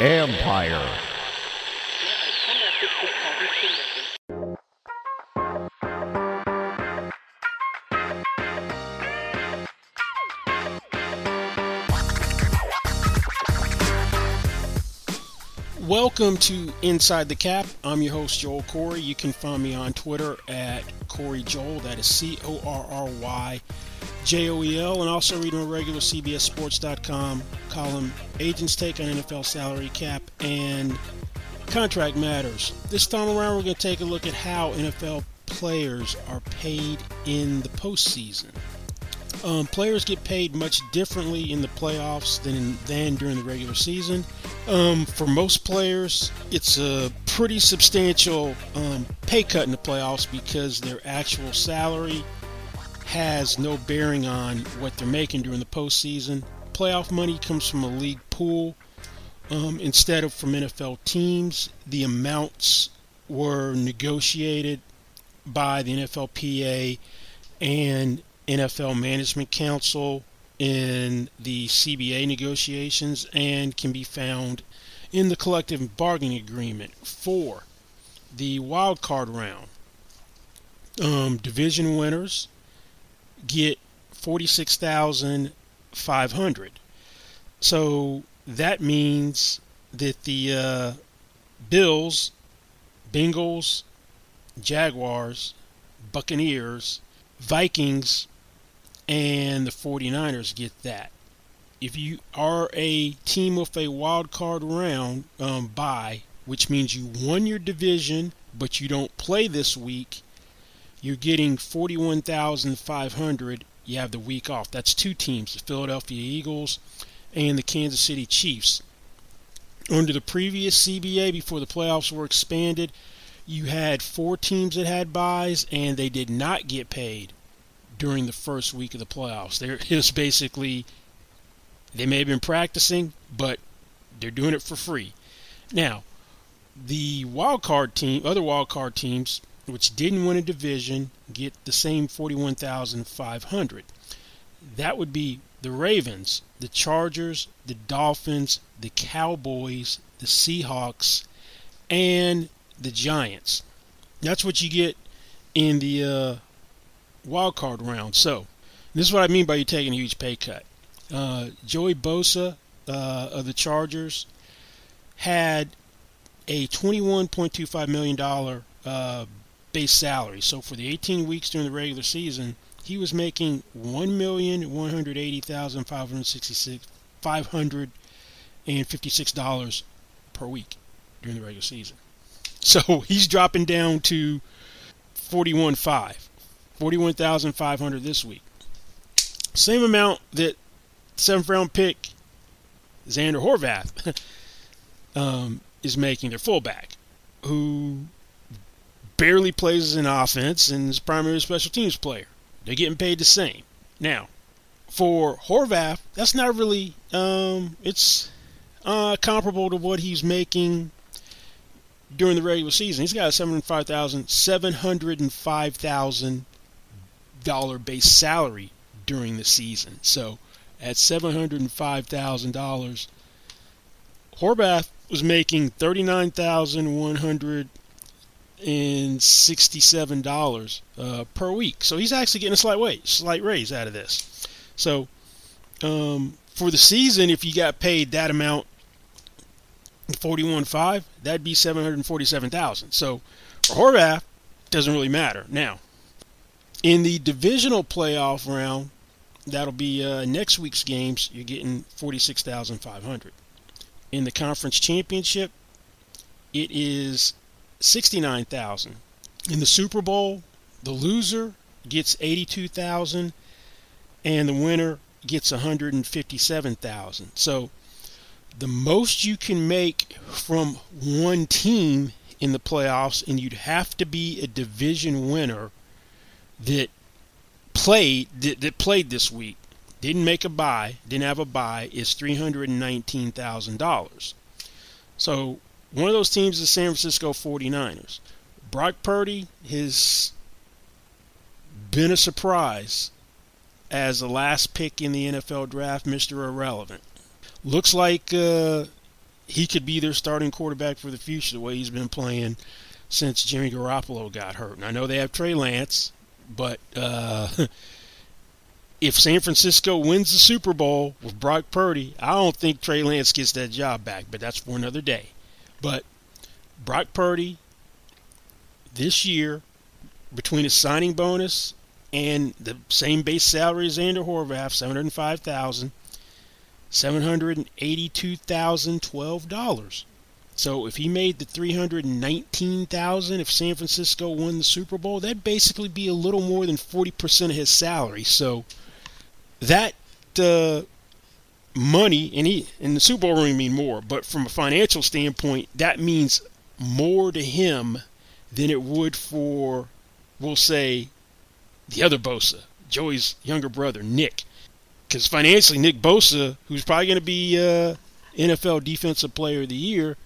Empire. Welcome to Inside the Cap. I'm your host, Joel Corry. You can find me on Twitter at Corry Joel. That is C O R R Y J O E L. And also read my regular CBSSports.com column, Agents Take on NFL Salary Cap and Contract Matters. This time around, we're going to take a look at how NFL players are paid in the postseason. Um, players get paid much differently in the playoffs than than during the regular season. Um, for most players, it's a pretty substantial um, pay cut in the playoffs because their actual salary has no bearing on what they're making during the postseason. Playoff money comes from a league pool um, instead of from NFL teams. The amounts were negotiated by the NFLPA and NFL Management Council in the CBA negotiations and can be found in the collective bargaining agreement for the wild card round. Um, division winners get forty-six thousand five hundred. So that means that the uh, Bills, Bengals, Jaguars, Buccaneers, Vikings, and the 49ers get that. If you are a team with a wild card round um, which means you won your division but you don't play this week, you're getting 41,500. You have the week off. That's two teams, the Philadelphia Eagles and the Kansas City Chiefs. Under the previous CBA, before the playoffs were expanded, you had four teams that had buys and they did not get paid during the first week of the playoffs. There is basically they may have been practicing, but they're doing it for free. Now, the wild card team, other wild card teams, which didn't win a division, get the same forty-one thousand five hundred. That would be the Ravens, the Chargers, the Dolphins, the Cowboys, the Seahawks, and the Giants. That's what you get in the uh, wild card round. So, this is what I mean by you taking a huge pay cut. Uh, Joey Bosa uh, of the Chargers had a $21.25 million uh, base salary. So, for the 18 weeks during the regular season, he was making $1,180,556 per week during the regular season. So he's dropping down to 41.5, 41,500 this week. Same amount that seventh round pick Zander Horvath um, is making their fullback, who barely plays as an offense and is a primary special teams player. They're getting paid the same. Now, for Horvath, that's not really um, it's uh, comparable to what he's making during the regular season. He's got a seven hundred five thousand seven hundred and five thousand dollar base salary during the season. So at seven hundred and five thousand dollars, Horvath was making thirty nine thousand one hundred and sixty seven dollars uh, per week. So he's actually getting a slight wage, slight raise out of this. So um, for the season, if you got paid that amount 41.5, that'd be 747,000. So for Horvath, doesn't really matter. Now, in the divisional playoff round, that'll be uh, next week's games, you're getting 46,500. In the conference championship, it is 69,000. In the Super Bowl, the loser gets 82,000 and the winner gets 157,000. So the most you can make from one team in the playoffs, and you'd have to be a division winner that played that, that played this week, didn't make a buy, didn't have a buy, is three hundred and nineteen thousand dollars. So one of those teams is the San Francisco 49ers. Brock Purdy has been a surprise as the last pick in the NFL draft, Mr. Irrelevant. looks like uh, he could be their starting quarterback for the future the way he's been playing since Jimmy Garoppolo got hurt. And I know they have Trey Lance, but uh, if San Francisco wins the Super Bowl with Brock Purdy, I don't think Trey Lance gets that job back, but that's for another day. But Brock Purdy this year, between his signing bonus and the same base salary as Zander Horvath, seven hundred five thousand, seven hundred eighty-two thousand twelve dollars. So if he made the three hundred nineteen thousand, if San Francisco won the Super Bowl, that'd basically be a little more than forty percent of his salary. So that uh, money, and he in the Super Bowl ring mean more, but from a financial standpoint, that means more to him than it would for, we'll say, the other Bosa, Joey's younger brother, Nick. Because financially, Nick Bosa, who's probably going to be uh, NFL Defensive Player of the Year,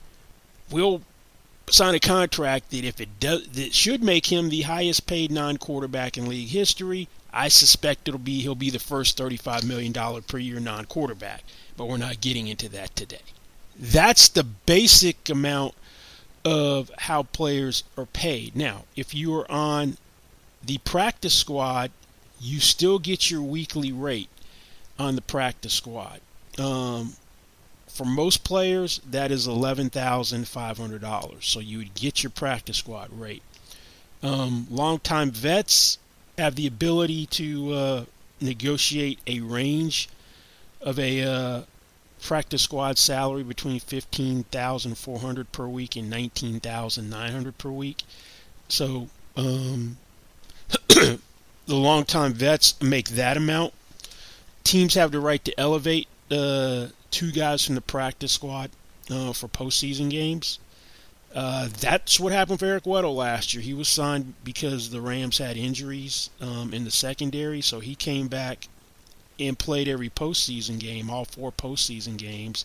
will sign a contract that if it does, that should make him the highest paid non-quarterback in league history. I suspect it'll be he'll be the first $35 million per year non-quarterback, but we're not getting into that today. That's the basic amount of how players are paid. Now, if you are on the practice squad, you still get your weekly rate on the practice squad. Um, for most players, that is eleven thousand five hundred dollars. So you would get your practice squad rate. Um, longtime vets have the ability to uh, negotiate a range of a uh, practice squad salary between fifteen thousand four hundred per week and nineteen thousand nine hundred per week. So um, the longtime vets make that amount. Teams have the right to elevate uh, two guys from the practice squad uh, for postseason games. Uh, that's what happened for Eric Weddle last year. He was signed because the Rams had injuries um, in the secondary, so he came back and played every postseason game, all four postseason games,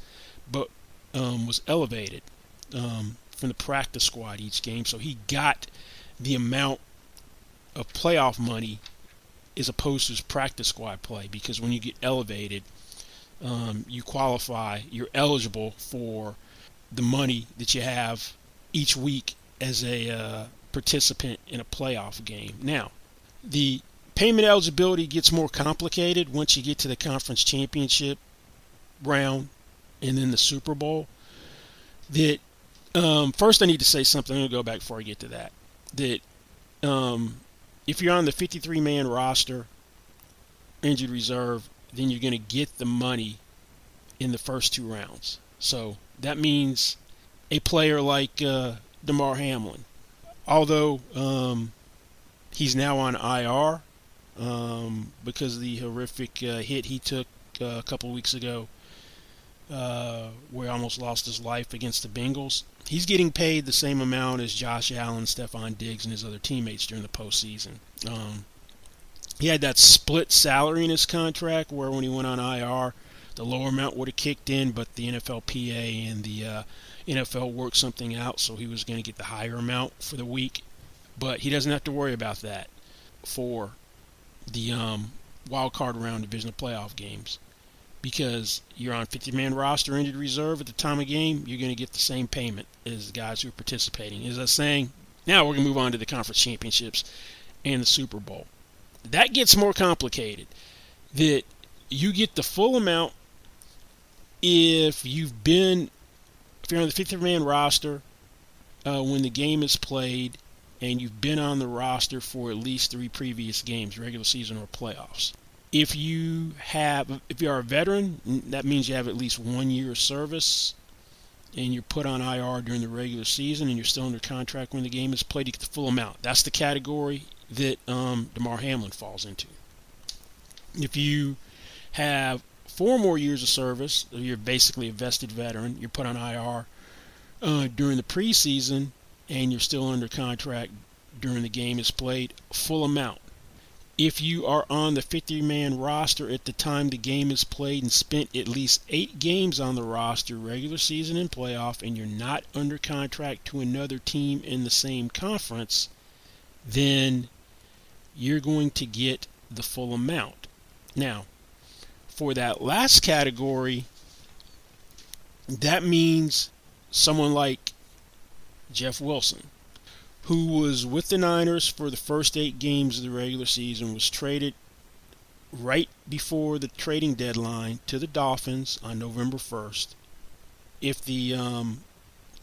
but um, was elevated um, from the practice squad each game. So he got the amount of playoff money as opposed to his practice squad play because when you get elevated, um, you qualify, you're eligible for the money that you have each week as a uh, participant in a playoff game. Now, the payment eligibility gets more complicated once you get to the conference championship round and then the Super Bowl. That um, first, I need to say something. I'm going to go back before I get to that. That um, if you're on the 53 man roster, injured reserve, then you're going to get the money in the first two rounds. So that means a player like uh, Damar Hamlin, although um, he's now on IR um, because of the horrific uh, hit he took uh, a couple weeks ago, uh, where he almost lost his life against the Bengals. He's getting paid the same amount as Josh Allen, Stefon Diggs, and his other teammates during the postseason. Um, he had that split salary in his contract where when he went on IR, the lower amount would have kicked in, but the NFLPA and the uh, NFL worked something out, so he was going to get the higher amount for the week. But he doesn't have to worry about that for the um, wild card round divisional playoff games because you're on 50 man roster injured reserve at the time of game, you're going to get the same payment as the guys who are participating. As I was saying, now we're going to move on to the conference championships and the Super Bowl. That gets more complicated. That you get the full amount if you've been, if you're on the 50 man roster uh, when the game is played and you've been on the roster for at least three previous games, regular season or playoffs. If you have, if you are a veteran, that means you have at least one year of service, and you're put on IR during the regular season, and you're still under contract when the game is played. You get the full amount. That's the category that um, Damar Hamlin falls into. If you have four more years of service, you're basically a vested veteran. You're put on IR uh, during the preseason and you're still under contract during the game is played, full amount. If you are on the 50 man roster at the time the game is played and spent at least eight games on the roster, regular season and playoff, and you're not under contract to another team in the same conference, then you're going to get the full amount. Now, for that last category, that means someone like Jeff Wilson, who was with the Niners for the first eight games of the regular season, was traded right before the trading deadline to the Dolphins on November 1st. If the um,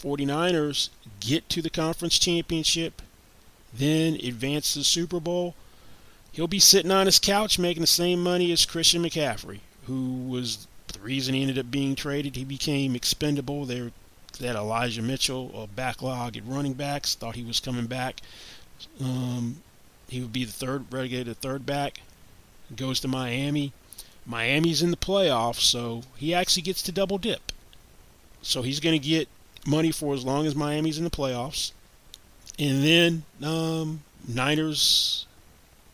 49ers get to the conference championship, then advance to the Super Bowl, he'll be sitting on his couch making the same money as Christian McCaffrey, who was the reason he ended up being traded. He became expendable. They had Elijah Mitchell, a backlog at running backs, thought he was coming back. Um, he would be the third relegated third back. Goes to Miami. Miami's in the playoffs, so he actually gets to double dip. So he's going to get money for as long as Miami's in the playoffs. And then um, Niners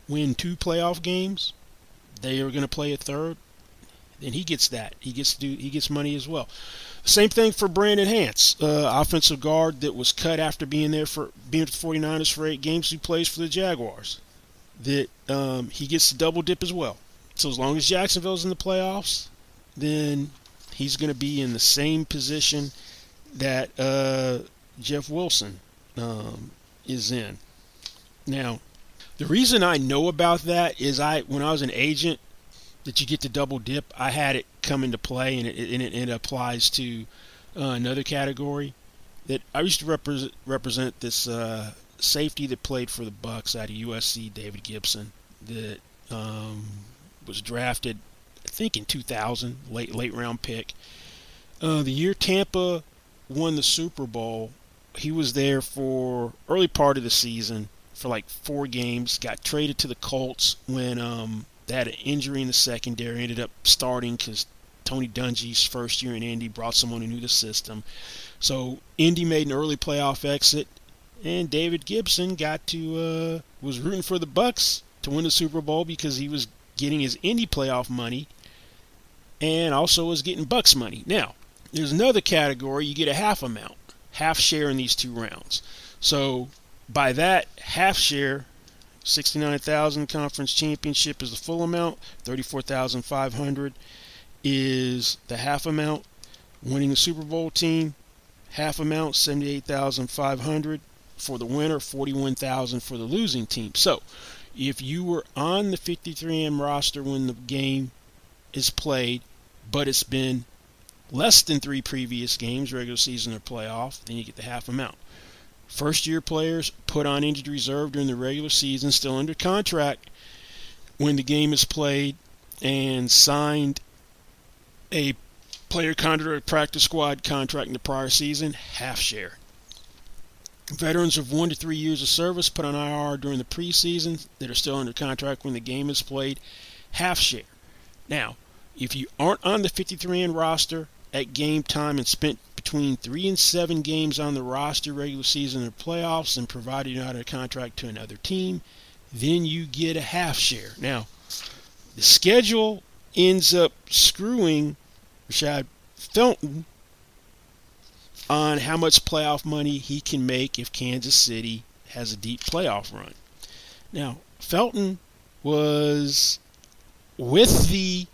win two playoff games. They are going to play a third. Then he gets that. He gets to do. He gets money as well. Same thing for Brandon Hance, uh, offensive guard that was cut after being there for being with the 49ers for eight games. He plays for the Jaguars. That um, he gets to double dip as well. So as long as Jacksonville's in the playoffs, then he's going to be in the same position that uh, Jeff Wilson um, is in. Now, the reason I know about that is I when I was an agent that you get to double dip, I had it come into play, and it, and it, it applies to uh, another category that I used to represent represent this uh, safety that played for the Bucks out of USC, David Gibson, that um, was drafted, I think in 2000, late late round pick. Uh, the year Tampa won the Super Bowl, he was there for early part of the season for like four games. Got traded to the Colts when um, they had an injury in the secondary. Ended up starting because Tony Dungy's first year in Indy brought someone who knew the system. So Indy made an early playoff exit, and David Gibson got to uh, was rooting for the Bucks to win the Super Bowl because he was getting his Indy playoff money, and also was getting Bucks money. Now there's another category you get a half amount, half share in these two rounds. So by that half share, 69,000 conference championship is the full amount, 34,500 is the half amount. Winning the Super Bowl team, half amount, 78,500 for the winner, 41,000 for the losing team. So, if you were on the 53M roster when the game is played, but it's been less than three previous games, regular season or playoff, then you get the half amount. First year players put on injured reserve during the regular season, still under contract when the game is played, and signed a player contract practice squad contract in the prior season, half share. Veterans of one to three years of service put on IR during the preseason that are still under contract when the game is played, half share. Now, if you aren't on the 53 man roster at game time and spent between three and seven games on the roster regular season or playoffs and provided you're a contract to another team, then you get a half share. Now, the schedule ends up screwing Rashad Fenton on how much playoff money he can make if Kansas City has a deep playoff run. Now, Fenton was with the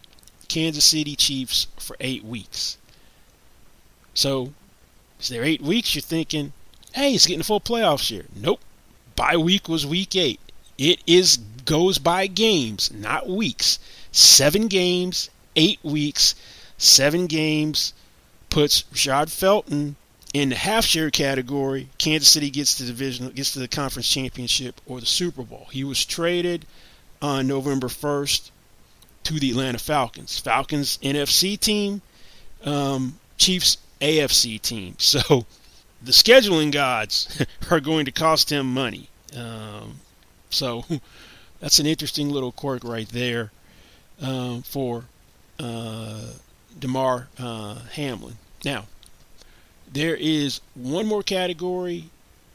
Kansas City Chiefs for eight weeks. So, is there eight weeks? You're thinking, hey, it's getting full playoff share. Nope. Bye week was week eight. It is goes by games, not weeks. Seven games, eight weeks, seven games puts Rashad Fenton in the half share category. Kansas City gets the division, gets to the conference championship or the Super Bowl. He was traded on November 1st to the Atlanta Falcons. Falcons NFC team, um, Chiefs AFC team. So the scheduling gods are going to cost him money. Um, so that's an interesting little quirk right there um, for uh, Damar uh, Hamlin. Now, there is one more category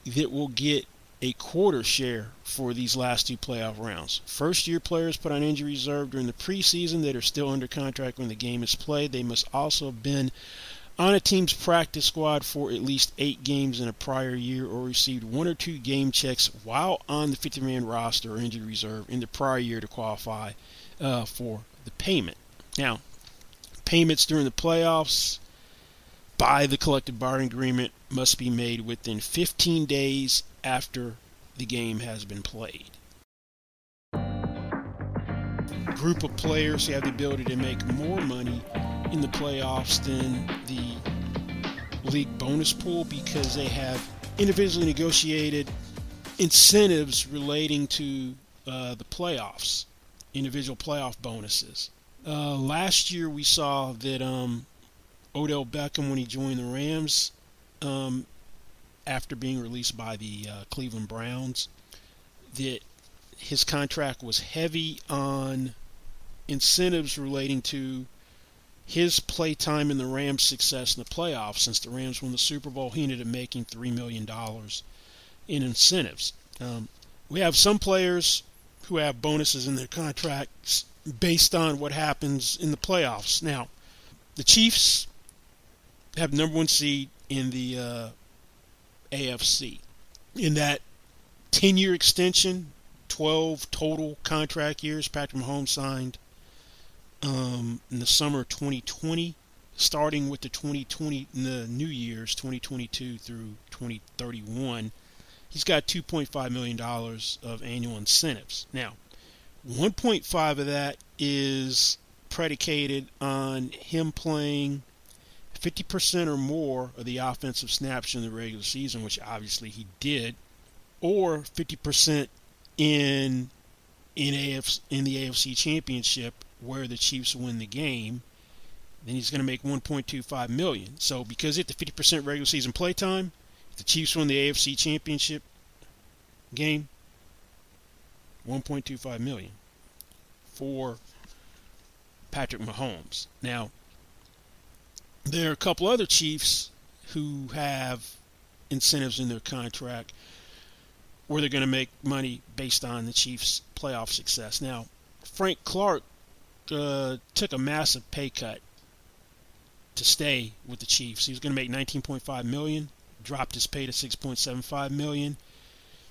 that will get a quarter share for these last two playoff rounds. First year players put on injury reserve during the preseason that are still under contract when the game is played. They must also have been on a team's practice squad for at least eight games in a prior year or received one or two game checks while on the 50 man roster or injured reserve in the prior year to qualify uh, for the payment. Now, payments during the playoffs by the collective bargaining agreement must be made within 15 days after the game has been played. Group of players who have the ability to make more money in the playoffs than the league bonus pool because they have individually negotiated incentives relating to uh, the playoffs, individual playoff bonuses. Uh, last year we saw that um, Odell Beckham, when he joined the Rams, um, after being released by the uh, Cleveland Browns, that his contract was heavy on incentives relating to his play time in the Rams' success in the playoffs. Since the Rams won the Super Bowl, he ended up making $3 million in incentives. Um, we have some players who have bonuses in their contracts based on what happens in the playoffs. Now, the Chiefs have number one seed in the uh, AFC. In that 10 year extension, 12 total contract years, Patrick Mahomes signed um, in the summer of 2020, starting with the 2020, the New Year's 2022 through 2031. He's got 2.5 million dollars of annual incentives. Now, 1.5 of that is predicated on him playing 50% or more of the offensive snaps in the regular season, which obviously he did, or 50% in in AFC, in the AFC Championship where the Chiefs win the game, then he's going to make 1.25 million. So because it's the 50% regular season play time, if the Chiefs win the AFC Championship game, 1.25 million for Patrick Mahomes. Now, there are a couple other Chiefs who have incentives in their contract where they're going to make money based on the Chiefs' playoff success. Now, Frank Clark uh, took a massive pay cut to stay with the Chiefs. He was going to make 19.5 million, dropped his pay to 6.75 million,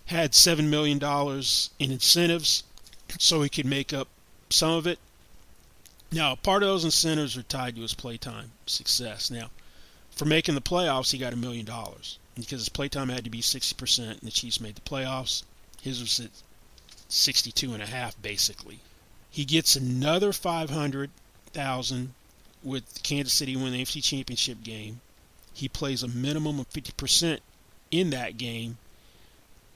had seven million dollars in incentives, so he could make up some of it. Now, part of those incentives are tied to his playtime success. Now, for making the playoffs, he got a million dollars because his playtime had to be 60%, and the Chiefs made the playoffs. His was at 62 and a half, basically. He gets another 500,000 with Kansas City win the AFC Championship game. He plays a minimum of 50% in that game,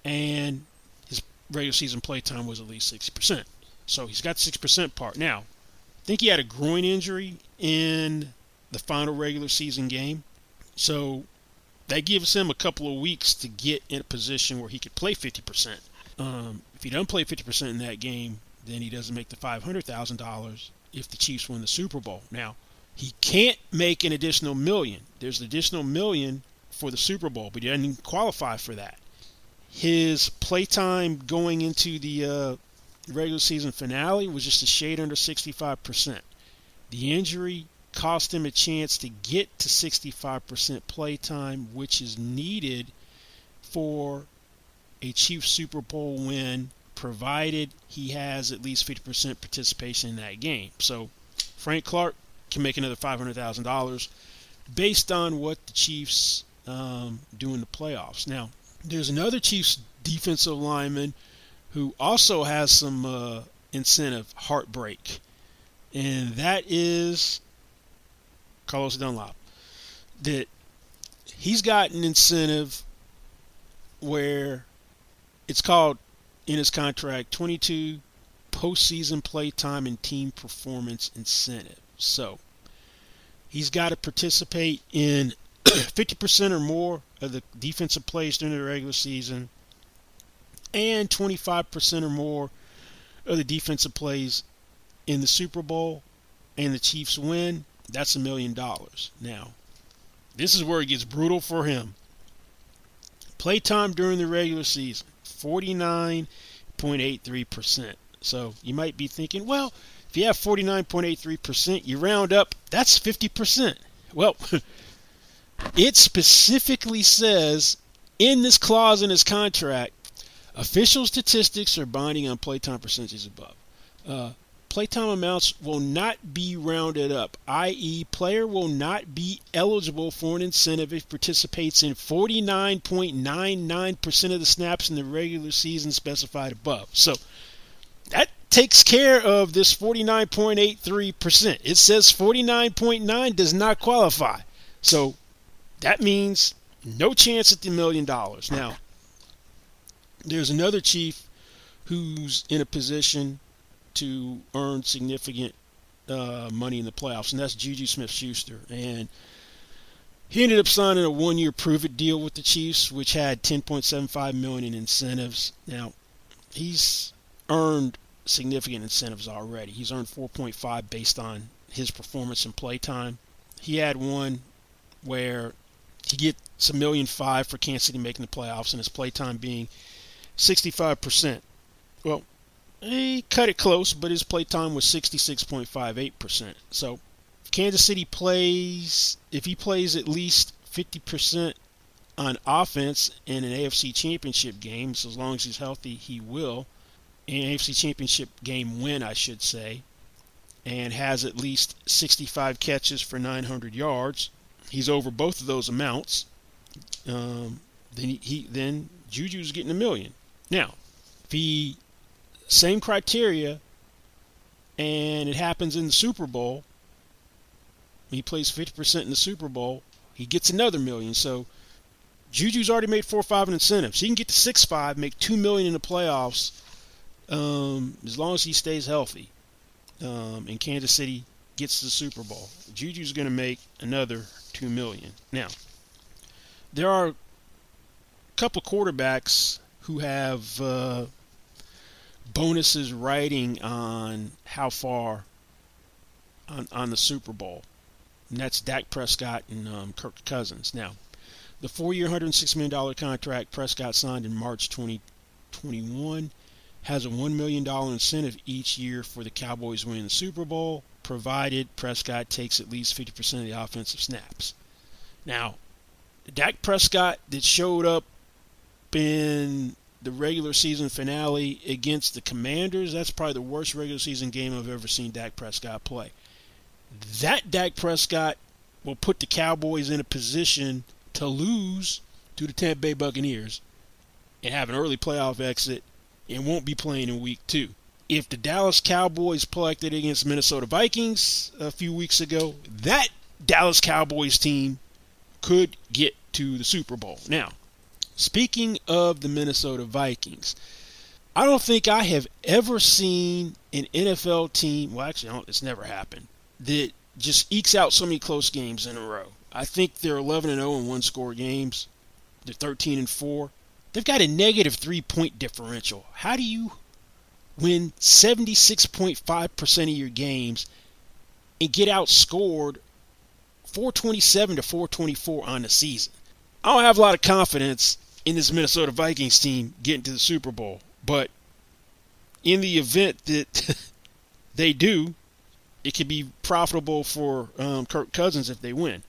and his regular season play time was at least 60%. So he's got 6% part. Now, I think he had a groin injury in the final regular season game. So that gives him a couple of weeks to get in a position where he could play 50%. Um, if he doesn't play 50% in that game, then he doesn't make the $500,000 if the Chiefs win the Super Bowl. Now, he can't make an additional million. There's an additional million for the Super Bowl, but he doesn't qualify for that. His playtime going into the uh, regular season finale was just a shade under 65%. The injury cost him a chance to get to 65% playtime, which is needed for a Chiefs Super Bowl win provided he has at least 50% participation in that game. So Frank Clark can make another $500,000 based on what the Chiefs um, do in the playoffs. Now, there's another Chiefs defensive lineman who also has some uh, incentive heartbreak, and that is Carlos Dunlap. That he's got an incentive where it's called in his contract 22 postseason play time and team performance incentive. So he's got to participate in 50% or more of the defensive plays during the regular season and 25% or more of the defensive plays in the Super Bowl and the Chiefs win. That's a million dollars. Now, this is where it gets brutal for him. Playtime during the regular season 49.83%. So you might be thinking, well, if you have 49.83%, you round up, that's 50%. Well, it specifically says in this clause in his contract, official statistics are binding on playtime percentages above. Uh, playtime amounts will not be rounded up, i.e., player will not be eligible for an incentive if participates in 49.99% of the snaps in the regular season specified above. So that takes care of this 49.83%. It says 49.9 does not qualify. So that means no chance at the million dollars. Now, there's another chief who's in a position to earn significant uh, money in the playoffs, and that's Juju Smith-Schuster. And he ended up signing a one-year prove-it deal with the Chiefs, which had 10.75 million in incentives. Now, he's earned significant incentives already. He's earned 4.5 based on his performance and play time. He had one where he gets a million five for Kansas City making the playoffs and his play time being 65%. Well, he cut it close, but his play time was 66.58%. So Kansas City plays, if he plays at least 50% on offense in an AFC championship game, so as long as he's healthy, he will an AFC Championship game win, I should say, and has at least 65 catches for 900 yards. He's over both of those amounts. Um, then he, he then Juju's getting a million. Now, if he same criteria, and it happens in the Super Bowl, he plays 50% in the Super Bowl, he gets another million. So Juju's already made four five in incentives. He can get to six five, make two million in the playoffs um, as long as he stays healthy, um, and Kansas City gets the Super Bowl, Juju's going to make another two million. Now, there are a couple quarterbacks who have uh, bonuses riding on how far on, on the Super Bowl, and that's Dak Prescott and um, Kirk Cousins. Now, the four-year, $106 million contract Prescott signed in March 2021 has a $1 million incentive each year for the Cowboys winning the Super Bowl, provided Prescott takes at least 50% of the offensive snaps. Now, Dak Prescott that showed up in the regular season finale against the Commanders, that's probably the worst regular season game I've ever seen Dak Prescott play. That Dak Prescott will put the Cowboys in a position to lose to the Tampa Bay Buccaneers and have an early playoff exit and won't be playing in week two. If the Dallas Cowboys collected against Minnesota Vikings a few weeks ago, that Dallas Cowboys team could get to the Super Bowl. Now, speaking of the Minnesota Vikings, I don't think I have ever seen an NFL team, well, actually, it's never happened, that just ekes out so many close games in a row. I think they're 11 and 0 in one score games. They're 13 and 4. They've got a negative three point differential. How do you win 76.5% of your games and get outscored 427 to 424 on the season? I don't have a lot of confidence in this Minnesota Vikings team getting to the Super Bowl, but in the event that they do, it could be profitable for um, Kirk Cousins if they win.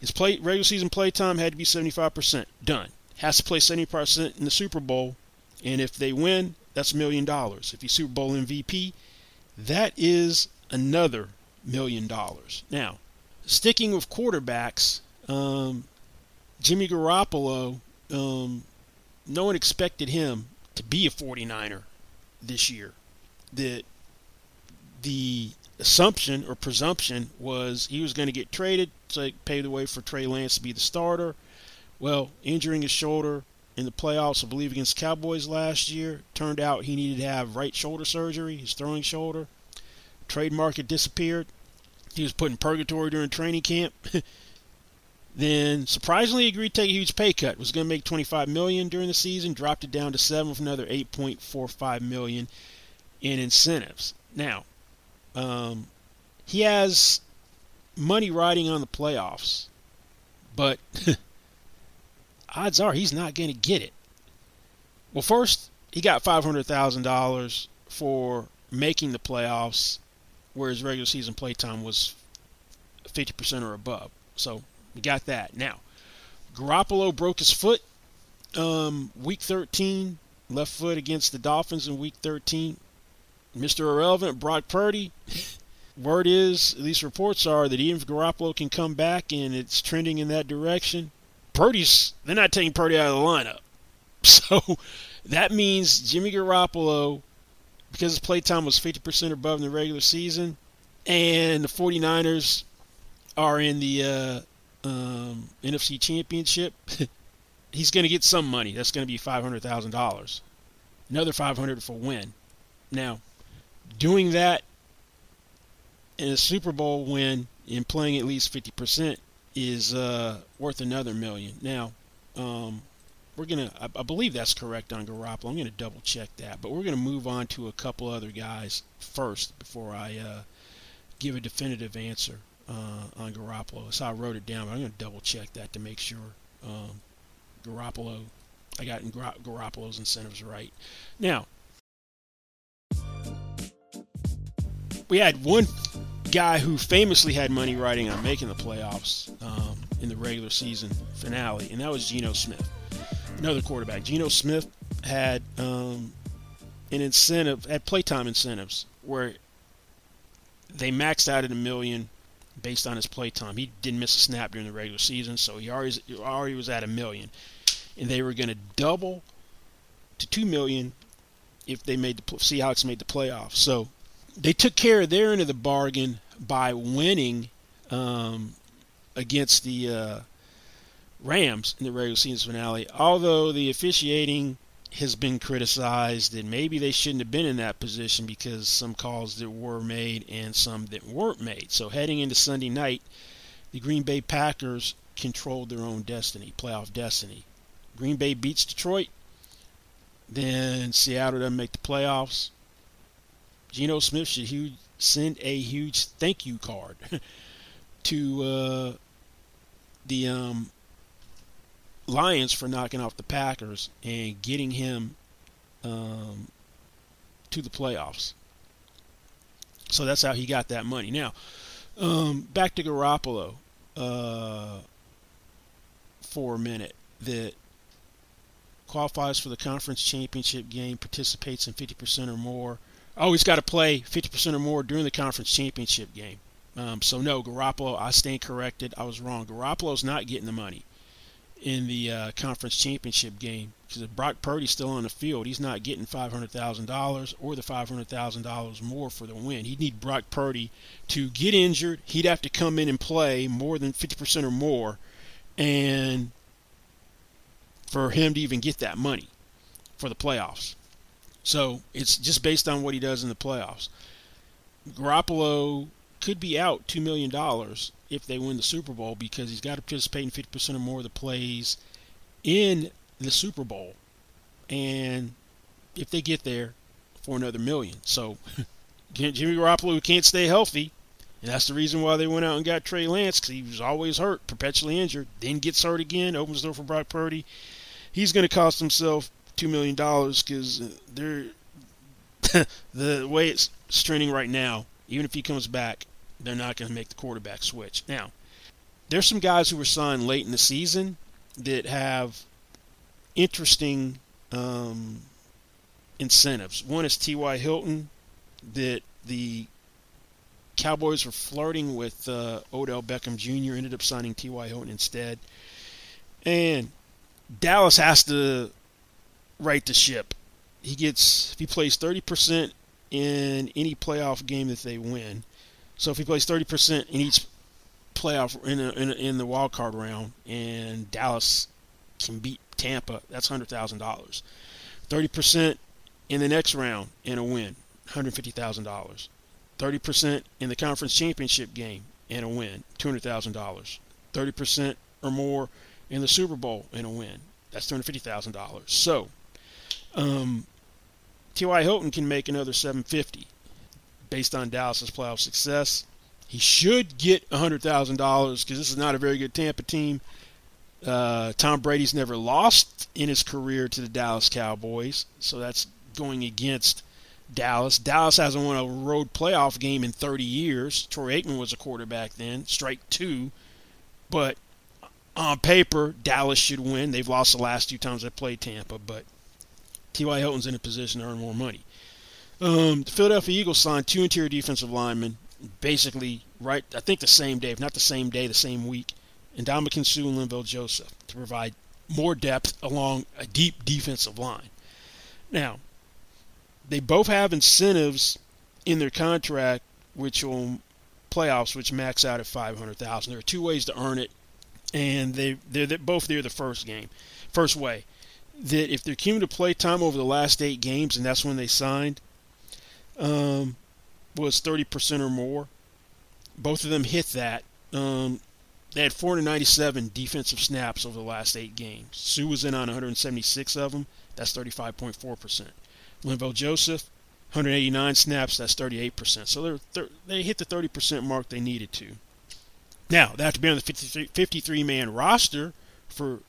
His play regular season play time had to be 75%. Done has to play 70% in the Super Bowl, and if they win, that's a million dollars. If he's Super Bowl MVP, that is another million dollars. Now, sticking with quarterbacks, um, Jimmy Garoppolo, um, no one expected him to be a 49er this year. The, the assumption or presumption was he was going to get traded to pave the way for Trey Lance to be the starter. Well, injuring his shoulder in the playoffs, I believe, against Cowboys last year, turned out he needed to have right shoulder surgery, his throwing shoulder. Trade market disappeared. He was put in purgatory during training camp. then surprisingly agreed to take a huge pay cut. Was going to make 25 million during the season, dropped it down to 7 with another 8.45 million in incentives. Now, um, he has money riding on the playoffs, but odds are he's not going to get it. Well, first, he got $500,000 for making the playoffs, where his regular season play time was 50% or above. So we got that. Now, Garoppolo broke his foot um, week 13, left foot against the Dolphins in week 13. Mr. Irrelevant, Brock Purdy. Word is, at least reports are, that even if Garoppolo can come back and it's trending in that direction, Purdy's they're not taking Purdy out of the lineup. So that means Jimmy Garoppolo, because his play time was 50% above in the regular season, and the 49ers are in the uh, um, NFC Championship, he's going to get some money. That's going to be $500,000. Another 500 for win. Now, doing that in a Super Bowl win and playing at least 50% is uh, worth another million. Now, um, we're gonna I, I, believe that's correct on Garoppolo. I'm gonna double check that, but we're gonna move on to a couple other guys first before I uh, give a definitive answer uh, on Garoppolo. So I wrote it down, but I'm gonna double check that to make sure um, Garoppolo I got Gar- Garoppolo's incentives right. Now we had one guy who famously had money riding on making the playoffs um, in the regular season finale, and that was Geno Smith another quarterback. Geno Smith had um, an incentive, had playtime incentives where they maxed out at a million based on his playtime. He didn't miss a snap during the regular season, so he already already was at a million, and they were going to double to two million if they made the Seahawks made the playoffs. So they took care of their end of the bargain by winning um, against the uh, Rams in the regular season finale, although the officiating has been criticized and maybe they shouldn't have been in that position because some calls that were made and some that weren't made. So heading into Sunday night, the Green Bay Packers controlled their own destiny, playoff destiny. Green Bay beats Detroit, then Seattle doesn't make the playoffs. Geno Smith should huge, send a huge thank you card to uh, the um, Lions for knocking off the Packers and getting him um, to the playoffs. So that's how he got that money. Now, um, back to Garoppolo uh, for a minute. That qualifies for the conference championship game, participates in 50% or more. Oh, he's got to play 50% or more during the conference championship game. Um, so no, Garoppolo, I stand corrected. I was wrong. Garoppolo's not getting the money in the uh, conference championship game because if Brock Purdy's still on the field, he's not getting $500,000 or the $500,000 more for the win. He'd need Brock Purdy to get injured. He'd have to come in and play more than 50% or more, and for him to even get that money for the playoffs. So it's just based on what he does in the playoffs. Garoppolo could be out $2 million if they win the Super Bowl because he's got to participate in 50% or more of the plays in the Super Bowl. And if they get there for another million. So Jimmy Garoppolo can't stay healthy, and that's the reason why they went out and got Trey Lance because he was always hurt, perpetually injured, then gets hurt again, opens the door for Brock Purdy. He's going to cost himself $2 million because uh, they're the way it's trending right now, even if he comes back, they're not going to make the quarterback switch. Now, there's some guys who were signed late in the season that have interesting um, incentives. One is T.Y. Hilton, that the Cowboys were flirting with uh, Odell Beckham Jr., ended up signing T.Y. Hilton instead. And Dallas has to right the ship. He gets, if he plays 30% in any playoff game that they win, so if he plays 30% in each playoff in, a, in, a, in the wild card round, and Dallas can beat Tampa, that's hundred thousand dollars. 30% in the next round in a win, hundred fifty thousand dollars. 30% in the conference championship game in a win, two hundred thousand dollars. 30% or more in the Super Bowl in a win, that's two hundred fifty thousand dollars. So, um, T.Y. Hilton can make another 750 based on Dallas's playoff success. He should get $100,000 because this is not a very good Tampa team. Uh, Tom Brady's never lost in his career to the Dallas Cowboys, so that's going against Dallas. Dallas hasn't won a road playoff game in 30 years. Troy Aikman was a quarterback then, strike two. But on paper, Dallas should win. They've lost the last two times they played Tampa, but T.Y. Hilton's in a position to earn more money. Um, the Philadelphia Eagles signed two interior defensive linemen, basically right. I think the same day, if not the same day, the same week, and Ndamukong Suh and Linval Joseph to provide more depth along a deep defensive line. Now, they both have incentives in their contract, which will playoffs, which max out at five hundred thousand. There are two ways to earn it, and they they're, they're both there the first game, first way. That if their cumulative play time over the last eight games, and that's when they signed, um, was thirty percent or more. Both of them hit that. Um, they had 497 defensive snaps over the last eight games. Suh was in on 176 of them. That's 35.4%. Linval Joseph, 189 snaps. That's 38%. So they they hit the 30% mark they needed to. Now they have to be on the 53, 53 man roster for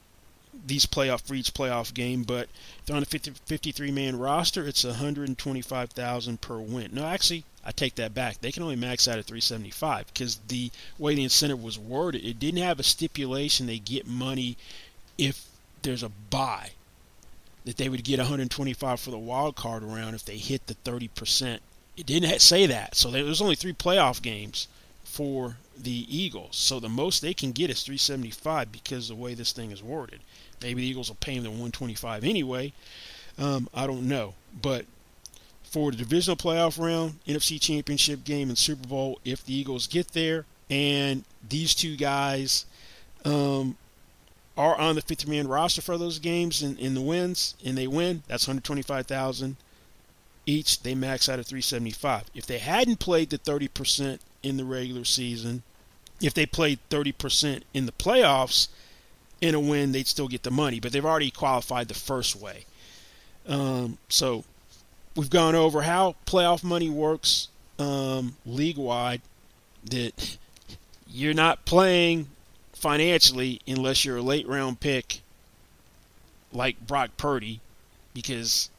these playoff for each playoff game, but they're on a 50, 53 man roster, it's 125,000 per win. No, actually, I take that back. They can only max out at 375 because the way the incentive was worded, it didn't have a stipulation they get money if there's a buy that they would get 125 for the wild card round if they hit the 30%. It didn't say that, so there's only three playoff games for the Eagles. So the most they can get is 375 because the way this thing is worded. Maybe the Eagles will pay him the 125 anyway. Um, I don't know, but for the divisional playoff round, NFC Championship game, and Super Bowl, if the Eagles get there, and these two guys um, are on the 50 man roster for those games in, in the wins, and they win, that's 125,000 each. They max out at 375. If they hadn't played the 30% in the regular season, if they played 30% in the playoffs in a win, they'd still get the money, but they've already qualified the first way. Um, so we've gone over how playoff money works um, league wide. That you're not playing financially unless you're a late round pick like Brock Purdy, because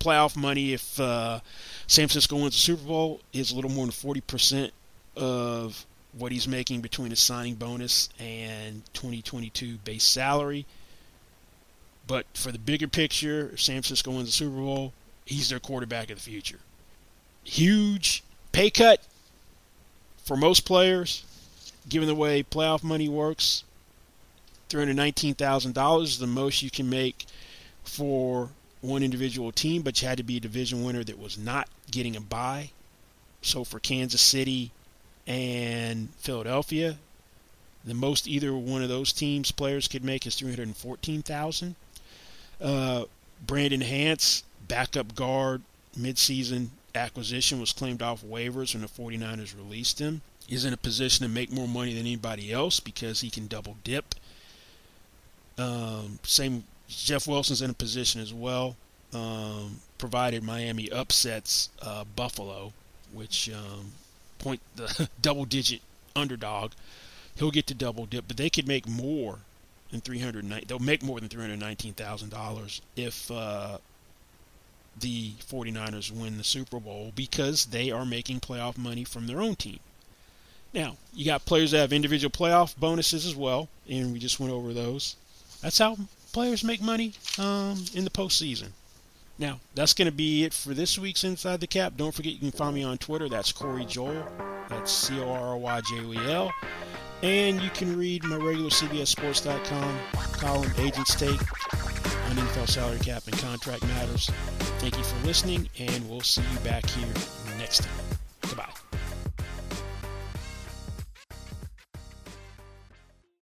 playoff money, if uh, San Francisco wins the Super Bowl, is a little more than 40% of what he's making between his signing bonus and 2022 base salary. But for the bigger picture, if San Francisco wins the Super Bowl, he's their quarterback of the future. Huge pay cut for most players, given the way playoff money works. $319,000 is the most you can make for one individual team, but you had to be a division winner that was not getting a bye. So for Kansas City and Philadelphia, the most either one of those teams players could make is 314,000. Uh, Brandon Hance backup guard midseason acquisition was claimed off waivers when the 49ers released him. He's in a position to make more money than anybody else because he can double dip. Um, same, Jeff Wilson's in a position as well, um, provided Miami upsets uh, Buffalo, which um, point the double digit underdog. He'll get to double dip, but they could make more than 300. They'll make more than 319 thousand dollars if uh, the 49ers win the Super Bowl because they are making playoff money from their own team. Now, you got players that have individual playoff bonuses as well, and we just went over those. That's how players make money um, in the postseason. Now, that's going to be it for this week's Inside the Cap. Don't forget you can find me on Twitter. That's Corry Joel. That's C O R Y J O E L. And you can read my regular CBSSports.com column, Agents Take, on NFL salary cap and contract matters. Thank you for listening, and we'll see you back here next time.